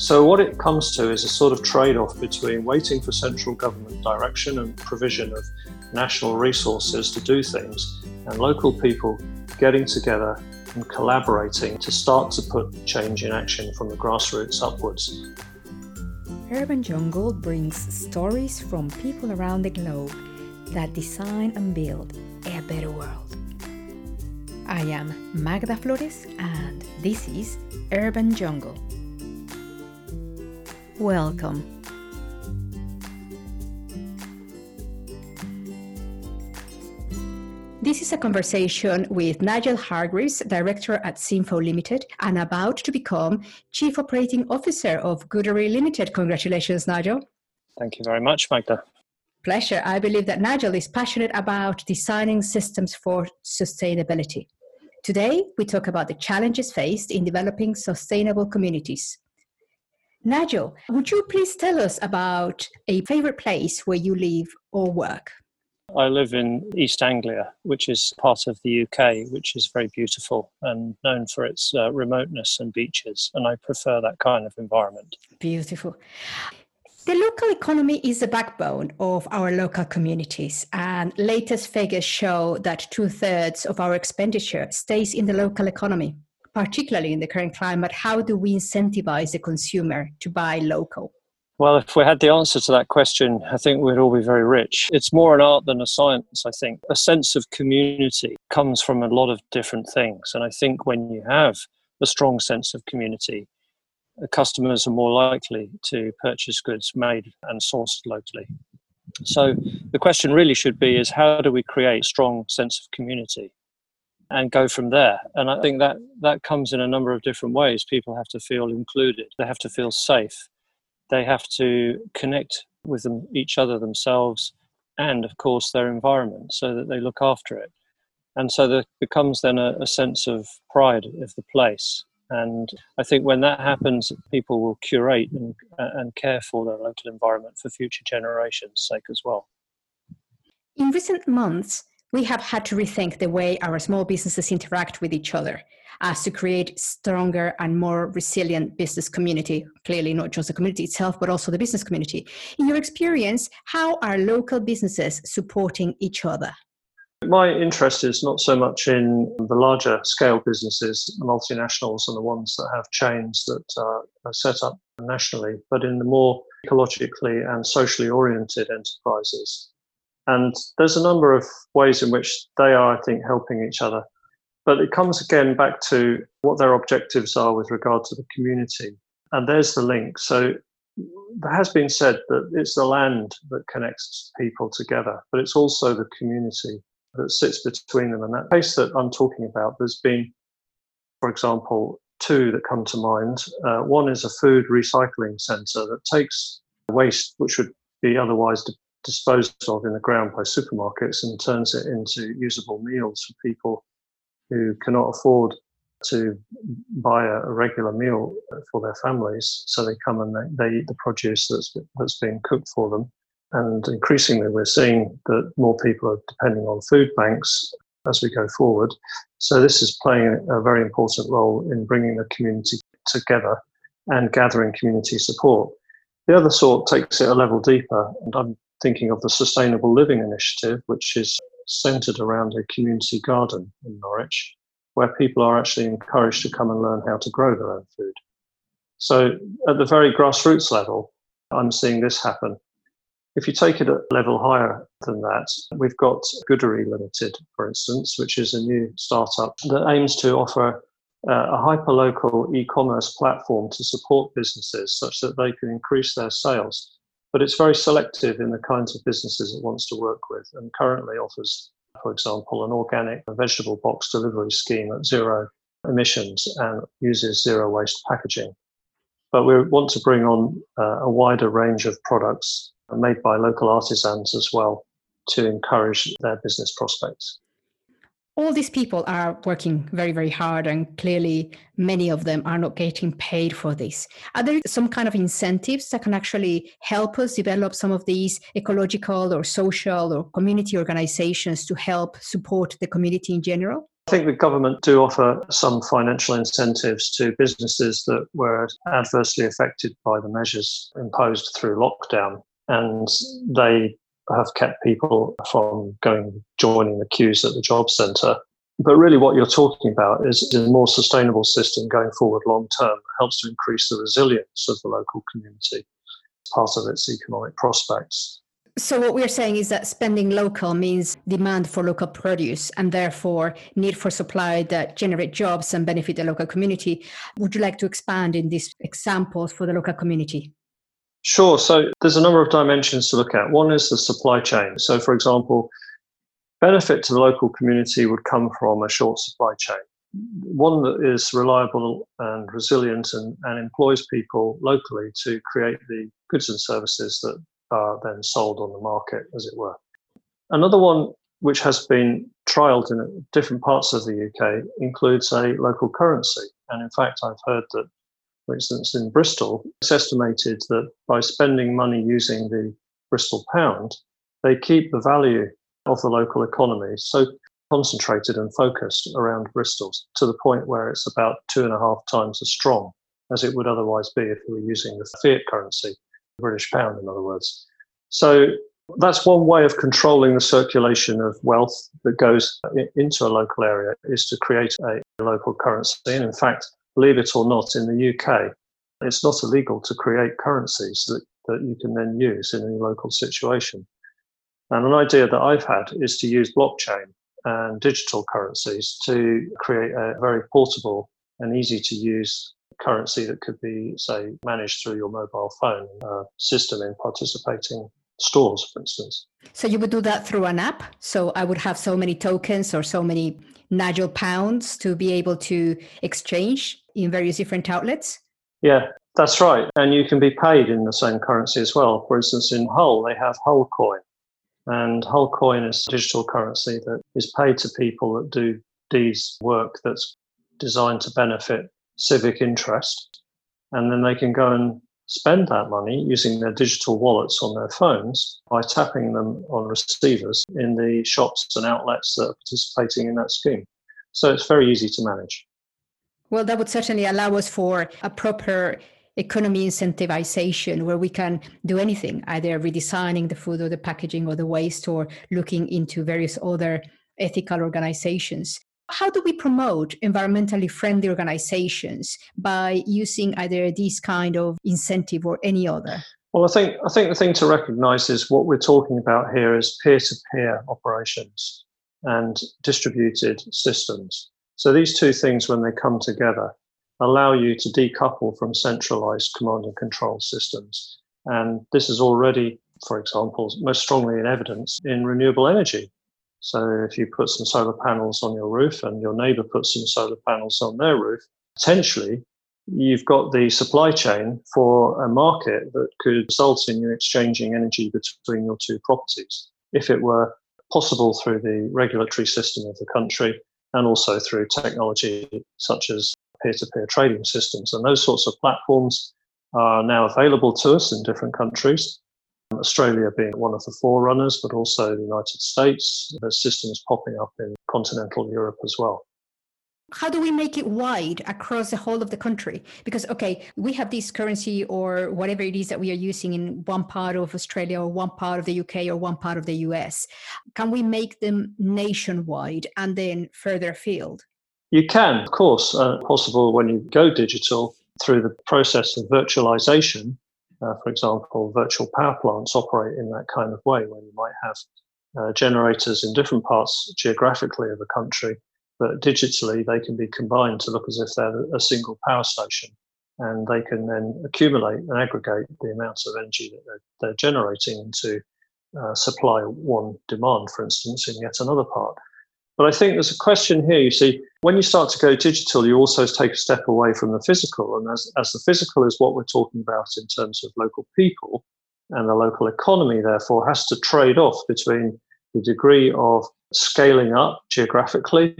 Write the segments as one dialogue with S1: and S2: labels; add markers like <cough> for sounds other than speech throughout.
S1: So, what it comes to is a sort of trade off between waiting for central government direction and provision of national resources to do things, and local people getting together and collaborating to start to put change in action from the grassroots upwards.
S2: Urban Jungle brings stories from people around the globe that design and build a better world. I am Magda Flores, and this is Urban Jungle. Welcome. This is a conversation with Nigel Hargreaves, Director at Sinfo Limited, and about to become Chief Operating Officer of Goodery Limited. Congratulations, Nigel.
S1: Thank you very much, Magda.
S2: Pleasure. I believe that Nigel is passionate about designing systems for sustainability. Today, we talk about the challenges faced in developing sustainable communities. Nigel, would you please tell us about a favorite place where you live or work?
S1: I live in East Anglia, which is part of the UK, which is very beautiful and known for its uh, remoteness and beaches. And I prefer that kind of environment.
S2: Beautiful. The local economy is the backbone of our local communities, and latest figures show that two thirds of our expenditure stays in the local economy, particularly in the current climate. How do we incentivize the consumer to buy local?
S1: Well, if we had the answer to that question, I think we'd all be very rich. It's more an art than a science, I think. A sense of community comes from a lot of different things. And I think when you have a strong sense of community, uh, customers are more likely to purchase goods made and sourced locally. So the question really should be is how do we create a strong sense of community and go from there? And I think that that comes in a number of different ways. People have to feel included. They have to feel safe they have to connect with them, each other themselves and of course their environment so that they look after it and so there becomes then a, a sense of pride of the place and I think when that happens, people will curate and, and care for their local environment for future generations' sake as well.
S2: In recent months, we have had to rethink the way our small businesses interact with each other as to create stronger and more resilient business community. Clearly not just the community itself but also the business community. In your experience how are local businesses supporting each other?
S1: My interest is not so much in the larger scale businesses, multinationals and the ones that have chains that uh, are set up nationally, but in the more ecologically and socially oriented enterprises. And there's a number of ways in which they are, I think, helping each other. But it comes again back to what their objectives are with regard to the community. And there's the link. So there has been said that it's the land that connects people together, but it's also the community that sits between them. And that case that I'm talking about, there's been, for example, two that come to mind. Uh, one is a food recycling centre that takes waste which would be otherwise disposed of in the ground by supermarkets and turns it into usable meals for people who cannot afford to buy a, a, regular meal for their families. So they come and they, they eat the produce that's, that's being cooked for them. And increasingly, we're seeing that more people are depending on food banks as we go forward. So this is playing a very important role in bringing the community together and gathering community support. The other sort takes it a level deeper, and I'm thinking of the Sustainable Living Initiative, which is centered around a community garden in Norwich, where people are actually encouraged to come and learn how to grow their own food. So, at the very grassroots level, I'm seeing this happen. If you take it at a level higher than that, we've got Goodery Limited, for instance, which is a new startup that aims to offer uh, a hyperlocal e-commerce platform to support businesses such that they can increase their sales but it's very selective in the kinds of businesses it wants to work with and currently offers, for example, an organic vegetable box delivery scheme at zero emissions and uses zero waste packaging. But we want to bring on uh, a wider range of products made by local artisans as well to encourage their business prospects
S2: all these people are working very very hard and clearly many of them are not getting paid for this are there some kind of incentives that can actually help us develop some of these ecological or social or community organizations to help support the community in general
S1: I think the government do offer some financial incentives to businesses that were adversely affected by the measures imposed through lockdown. And they have kept people from going joining the queues at the job centre. But really, what you're talking about is a more sustainable system going forward long term helps to increase the resilience of the local community, as part of its economic prospects.
S2: So, what we're saying is that spending local means demand for local produce and therefore need for supply that generate jobs and benefit the local community. Would you like to expand in these examples for the local community?
S1: Sure. So, there's a number of dimensions to look at. One is the supply chain. So, for example, benefit to the local community would come from a short supply chain, one that is reliable and resilient and, and employs people locally to create the goods and services that are then sold on the market, as it were. Another one which has been trialed in different parts of the UK includes a local currency. And in fact, I've heard that, for instance, in Bristol, it's estimated that by spending money using the Bristol pound, they keep the value of the local economy so concentrated and focused around Bristol to the point where it's about two and a half times as strong as it would otherwise be if we were using the fiat currency British pound, in other words. So that's one way of controlling the circulation of wealth that goes into a local area is to create a local currency. And in fact, believe it or not, in the UK, it's not illegal to create currencies that, that you can then use in any local situation. And an idea that I've had is to use blockchain and digital currencies to create a very portable and easy to use currency that could be, say, managed through your mobile phone uh, system in participating stores, for instance.
S2: So you would do that through an app. So I would have so many tokens or so many Nigel pounds to be able to exchange in various different outlets.
S1: Yeah, that's right. And you can be paid in the same currency as well. For instance, in Hull, they have Hull Coin. And Hull Coin is a digital currency that is paid to people that do these work that's designed to benefit civic interest, and then they can go and spend that money using their digital wallets on their phones by tapping them on receivers in the shops and outlets that are participating in that scheme. So it's very easy to manage.
S2: Well, that would certainly allow us for a proper economy incentivization where we can do anything, either redesigning the food or the packaging or the waste or looking into various other ethical organizations how do we promote environmentally friendly organizations by using either this kind of incentive or any other?
S1: Well, I think I think the thing to recognise is what we're talking about here is peer-to-peer operations and distributed systems. So these two things, when they come together, allow you to decouple from centralised command and control systems. And this is already, for example, most strongly in evidence in renewable energy. So if you put some solar panels on your roof and your neighbor puts some solar panels on their roof, potentially you've got the supply chain for a market that could result in you exchanging energy between your two properties if it were possible through the regulatory system of the country and also through technology such as peer-to-peer trading systems and those sorts of platforms are now available to us in different countries Australia being one of the forerunners, but also the United States. There's systems popping up in continental Europe as well.
S2: How do we make it wide across the whole of the country? Because, okay, we have this currency or whatever it is that we are using in one part of Australia or one part of the UK or one part of the US. Can we make them nationwide and then further afield?
S1: You can, of course, uh, possible when you go digital through the process of virtualization uh, for example, virtual power plants operate in that kind of way, where you might have uh, generators in different parts geographically of a country, but digitally they can be combined to look as if they're a single power station. And they can then accumulate and aggregate the amounts of energy that they're, they're generating into uh, supply one demand, for instance, in yet another part. But I think there's a question here. You see, when you start to go digital, you also take a step away from the physical. And as, as the physical is what we're talking about in terms of local people, and the local economy, therefore, has to trade off between the degree of scaling up geographically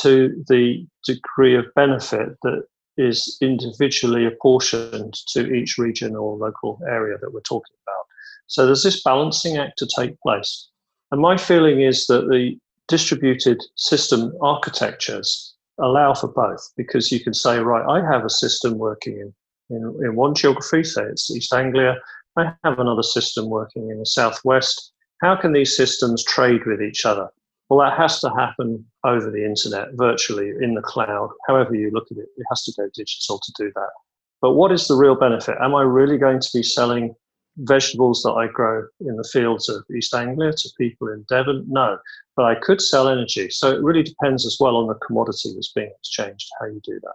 S1: to the degree of benefit that is individually apportioned to each region or local area that we're talking about. So there's this balancing act to take place. And my feeling is that the distributed system architectures allow for both because you can say, right, I have a system working in, in, in one geography, say it's East Anglia, I have another system working in the Southwest. How can these systems trade with each other? Well, that has to happen over the internet, virtually in the cloud. However, you look at it, it has to go digital to do that. But what is the real benefit? Am I really going to be selling vegetables that I grow in the fields of East Anglia to people in Devon? No, but I could sell energy. So it really depends as well on the commodity that's being exchanged, how you do that.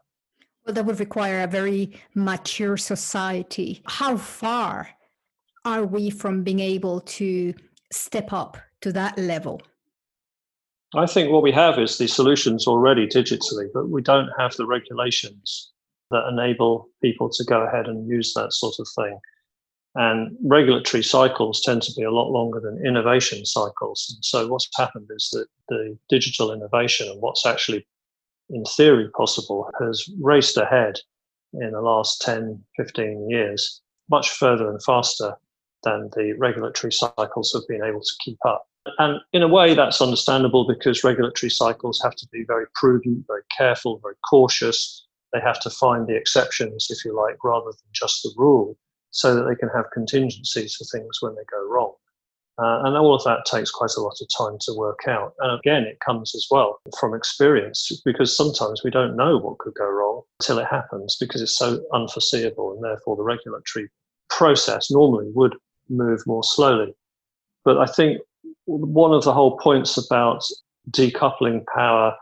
S2: Well, that would require a very mature society. How far are we from being able to step up to that level?
S1: I think what we have is the solutions already digitally, but we don't have the regulations that enable people to go ahead and use that sort of thing. And regulatory cycles tend to be a lot longer than innovation cycles. And so what's happened is that the digital innovation and what's actually in theory possible has raced ahead in the last 10, 15 years, much further and faster than the regulatory cycles have been able to keep up. And in a way, that's understandable because regulatory cycles have to be very prudent, very careful, very cautious. They have to find the exceptions, if you like, rather than just the rule, so that they can have contingencies for things when they go wrong. Uh, and all of that takes quite a lot of time to work out. And again, it comes as well from experience because sometimes we don't know what could go wrong until it happens because it's so unforeseeable. And therefore, the regulatory process normally would move more slowly. But I think one of the whole points about decoupling power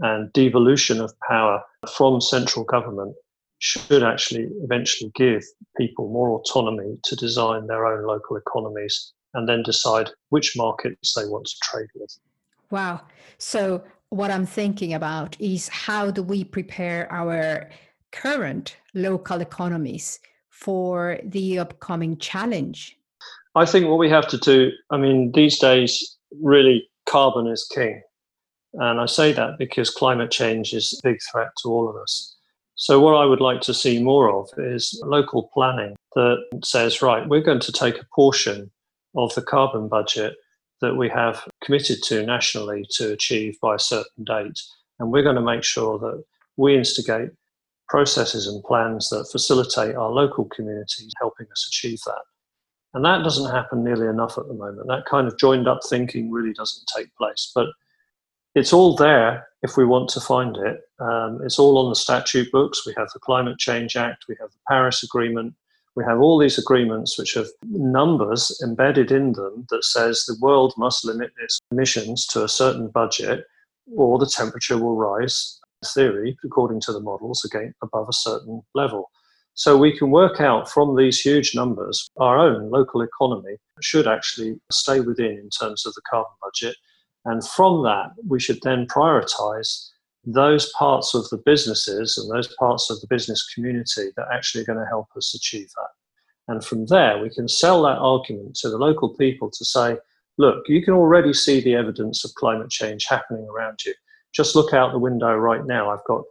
S1: and devolution of power from central government should actually eventually give people more autonomy to design their own local economies and then decide which markets they want to trade with.
S2: Wow. So, what I'm thinking about is how do we prepare our current local economies for the upcoming challenge
S1: I think what we have to do, I mean, these days, really, carbon is king. And I say that because climate change is a big threat to all of us. So, what I would like to see more of is local planning that says, right, we're going to take a portion of the carbon budget that we have committed to nationally to achieve by a certain date. And we're going to make sure that we instigate processes and plans that facilitate our local communities helping us achieve that. And that doesn't happen nearly enough at the moment. That kind of joined up thinking really doesn't take place. But it's all there if we want to find it. Um, it's all on the statute books. We have the Climate Change Act, we have the Paris Agreement, we have all these agreements which have numbers embedded in them that says the world must limit its emissions to a certain budget or the temperature will rise, in theory, according to the models, again above a certain level. So we can work out from these huge numbers our own local economy should actually stay within in terms of the carbon budget. And from that, we should then prioritize those parts of the businesses and those parts of the business community that actually are going to help us achieve that. And from there, we can sell that argument to the local people to say, look, you can already see the evidence of climate change happening around you. Just look out the window right now. I've got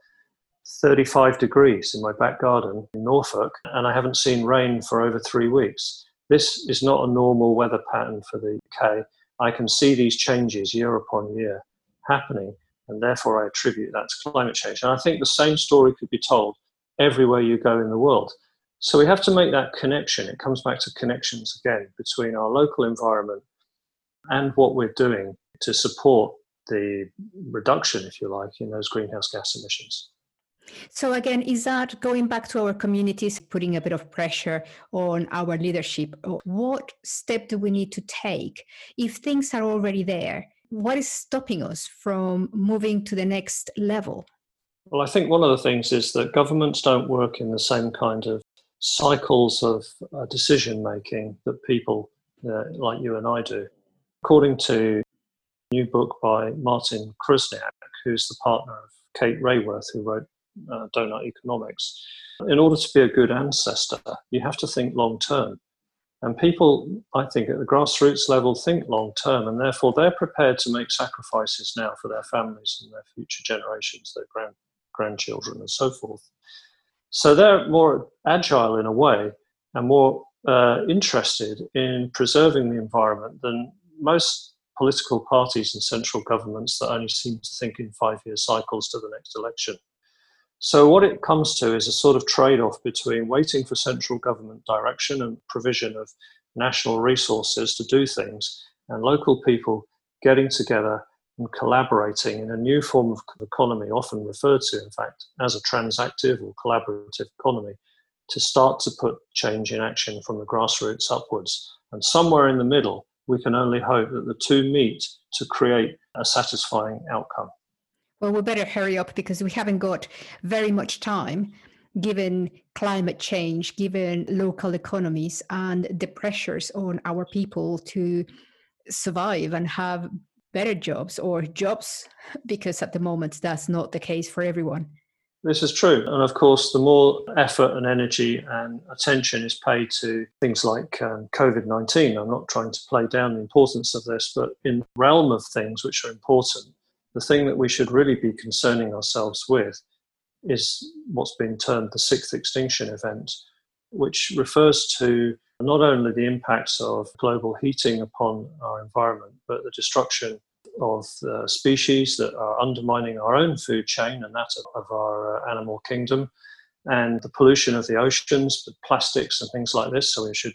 S1: 35 degrees in my back garden in Norfolk, and I haven't seen rain for over three weeks. This is not a normal weather pattern for the UK. I can see these changes year upon year happening, and therefore I attribute that to climate change. And I think the same story could be told everywhere you go in the world. So we have to make that connection. It comes back to connections again between our local environment and what we're doing to support the reduction, if you like, in those greenhouse gas emissions.
S2: So again, is that going back to our communities, putting a bit of pressure on our leadership? What step do we need to take if things are already there? What is stopping us from moving to the next level?
S1: Well, I think one of the things is that governments don't work in the same kind of cycles of uh, decision making that people uh, like you and I do. According to a new book by Martin Krznaric, who's the partner of Kate Raworth, who wrote uh, donut economics. In order to be a good ancestor, you have to think long term. And people, I think, at the grassroots level think long term, and therefore they're prepared to make sacrifices now for their families and their future generations, their grand, grandchildren, and so forth. So they're more agile in a way and more uh, interested in preserving the environment than most political parties and central governments that only seem to think in five year cycles to the next election. So, what it comes to is a sort of trade off between waiting for central government direction and provision of national resources to do things and local people getting together and collaborating in a new form of economy, often referred to, in fact, as a transactive or collaborative economy, to start to put change in action from the grassroots upwards. And somewhere in the middle, we can only hope that the two meet to create a satisfying outcome.
S2: Well, we better hurry up because we haven't got very much time given climate change, given local economies, and the pressures on our people to survive and have better jobs or jobs, <laughs> because at the moment that's not the case for everyone.
S1: This is true. And of course, the more effort and energy and attention is paid to things like um, COVID 19, I'm not trying to play down the importance of this, but in the realm of things which are important, the thing that we should really be concerning ourselves with is what's been termed the sixth extinction event, which refers to not only the impacts of global heating upon our environment, but the destruction of uh, species that are undermining our own food chain and that of, our uh, animal kingdom, and the pollution of the oceans, the plastics and things like this. So we should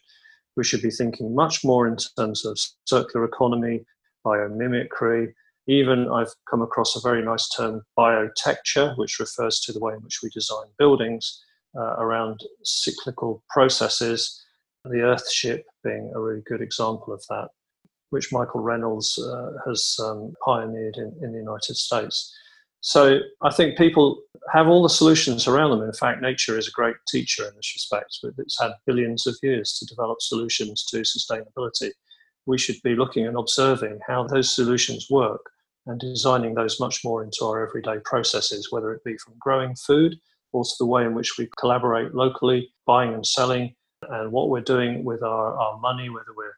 S1: we should be thinking much more in terms of circular economy, biomimicry. Even I've come across a very nice term, biotecture, which refers to the way in which we design buildings uh, around cyclical processes. The Earthship being a really good example of that which Michael Reynolds uh, has um, pioneered in, in the United States. So I think people have all the solutions around them. In fact, nature is a great teacher in this respect. It's had billions of years to develop solutions to sustainability. We should be looking and observing how those solutions work and designing those much more into our everyday processes, whether it be from growing food or to the way in which we collaborate locally, buying and selling, and what we're doing with our, our money, whether we're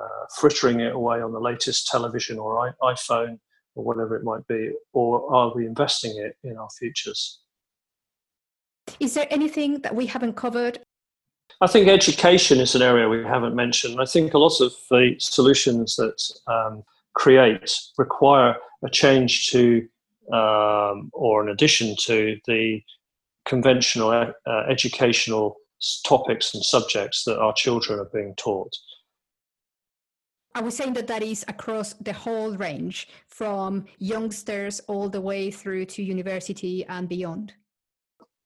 S1: uh, frittering it away on the latest television or I- iPhone or whatever it might be, or are we investing it in our futures?
S2: Is there anything that we haven't covered?
S1: I think education is an area we haven't mentioned. I think a lot of the solutions that um, create require a change to um, or an addition to the conventional uh, educational topics and subjects that our children are being taught.
S2: I was saying that that is across the whole range from youngsters all the way through to university and beyond.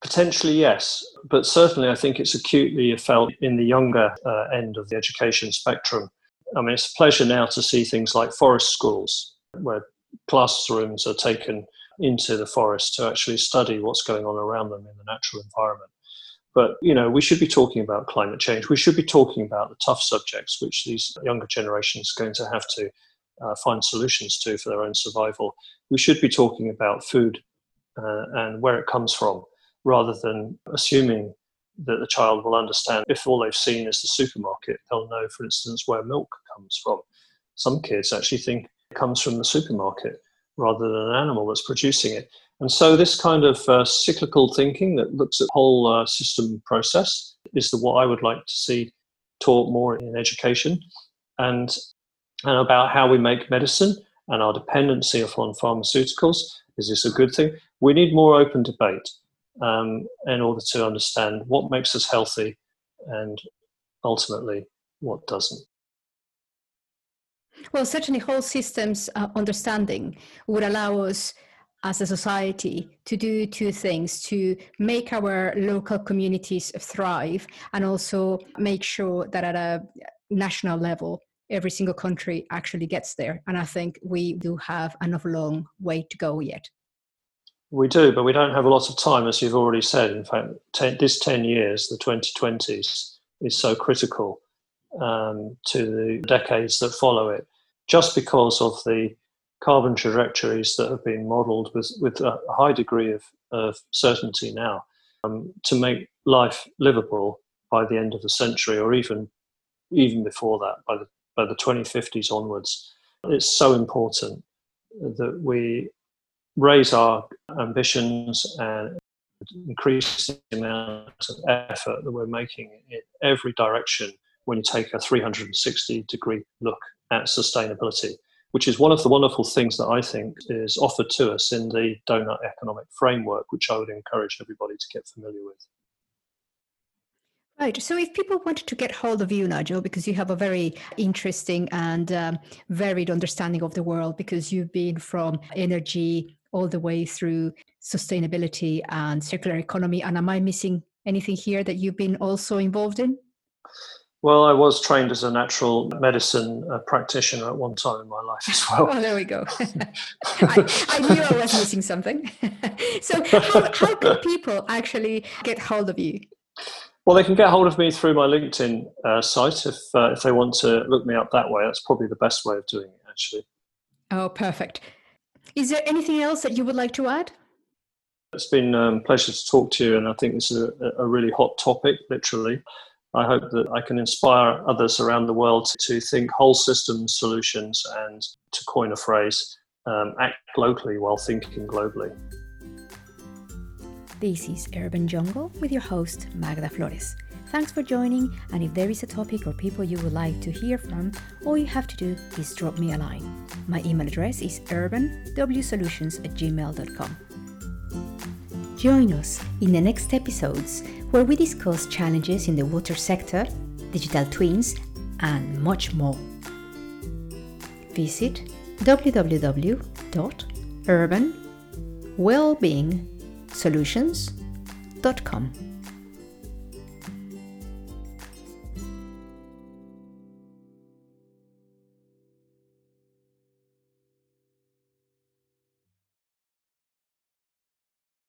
S1: Potentially, yes, but certainly I think it's acutely felt in the younger uh, end of the education spectrum. I mean, it's a pleasure now to see things like forest schools, where classrooms are taken into the forest to actually study what's going on around them in the natural environment. But you know, we should be talking about climate change. We should be talking about the tough subjects which these younger generations are going to have to uh, find solutions to for their own survival. We should be talking about food uh, and where it comes from, rather than assuming that the child will understand. If all they've seen is the supermarket, they'll know, for instance, where milk comes from. Some kids actually think it comes from the supermarket rather than an animal that's producing it. And so, this kind of uh, cyclical thinking that looks at whole uh, system process is the what I would like to see taught more in education, and and about how we make medicine and our dependency upon pharmaceuticals. Is this a good thing? We need more open debate um, in order to understand what makes us healthy and ultimately what doesn't.
S2: Well, certainly, whole systems uh, understanding would allow us as a society to do two things to make our local communities thrive and also make sure that at a national level every single country actually gets there. And i think we do have another long way to go yet.
S1: We do but we don't have a lot of time as you've already said. In fact ten, this 10 years the 2020s is so critical um, to the decades that follow it just because of the carbon trajectories that have been modeled with, with a high degree of, of certainty now um, to make life livable by the end of the century or even even before that by the by the 2050s onwards. It's so important that we raise our ambitions and increase the amount of effort that we're making in every direction when you take a 360 degree look at sustainability which is one of the wonderful things that I think is offered to us in the donut economic framework, which I would encourage everybody to get familiar with.
S2: Right. So, if people wanted to get hold of you, Nigel, because you have a very interesting and um, varied understanding of the world, because you've been from energy all the way through sustainability and circular economy. And am I missing anything here that you've been also involved in?
S1: Well, I was trained as a natural medicine uh, practitioner at one time in my life as well.
S2: Oh, there we go. <laughs> I, I, knew I was missing something. <laughs> so, how, how can people actually get hold of you?
S1: Well, they can get hold of me through my LinkedIn uh, site if uh, if they want to look me up that way. That's probably the best way of doing it, actually.
S2: Oh, perfect. Is there anything else that you would like to add?
S1: It's been a um, pleasure to talk to you, and I think this is a, a really hot topic, literally. I hope that I can inspire others around the world to think whole system solutions and, to coin a phrase, um, act locally while thinking globally.
S2: This is Urban Jungle with your host, Magda Flores. Thanks for joining, and if there is a topic or people you would like to hear from, all you have to do is drop me a line. My email address is urbanwsolutions at gmail.com. Join us in the next episodes where we discuss challenges in the water sector, digital twins, and much more. Visit www.urbanwellbeingsolutions.com.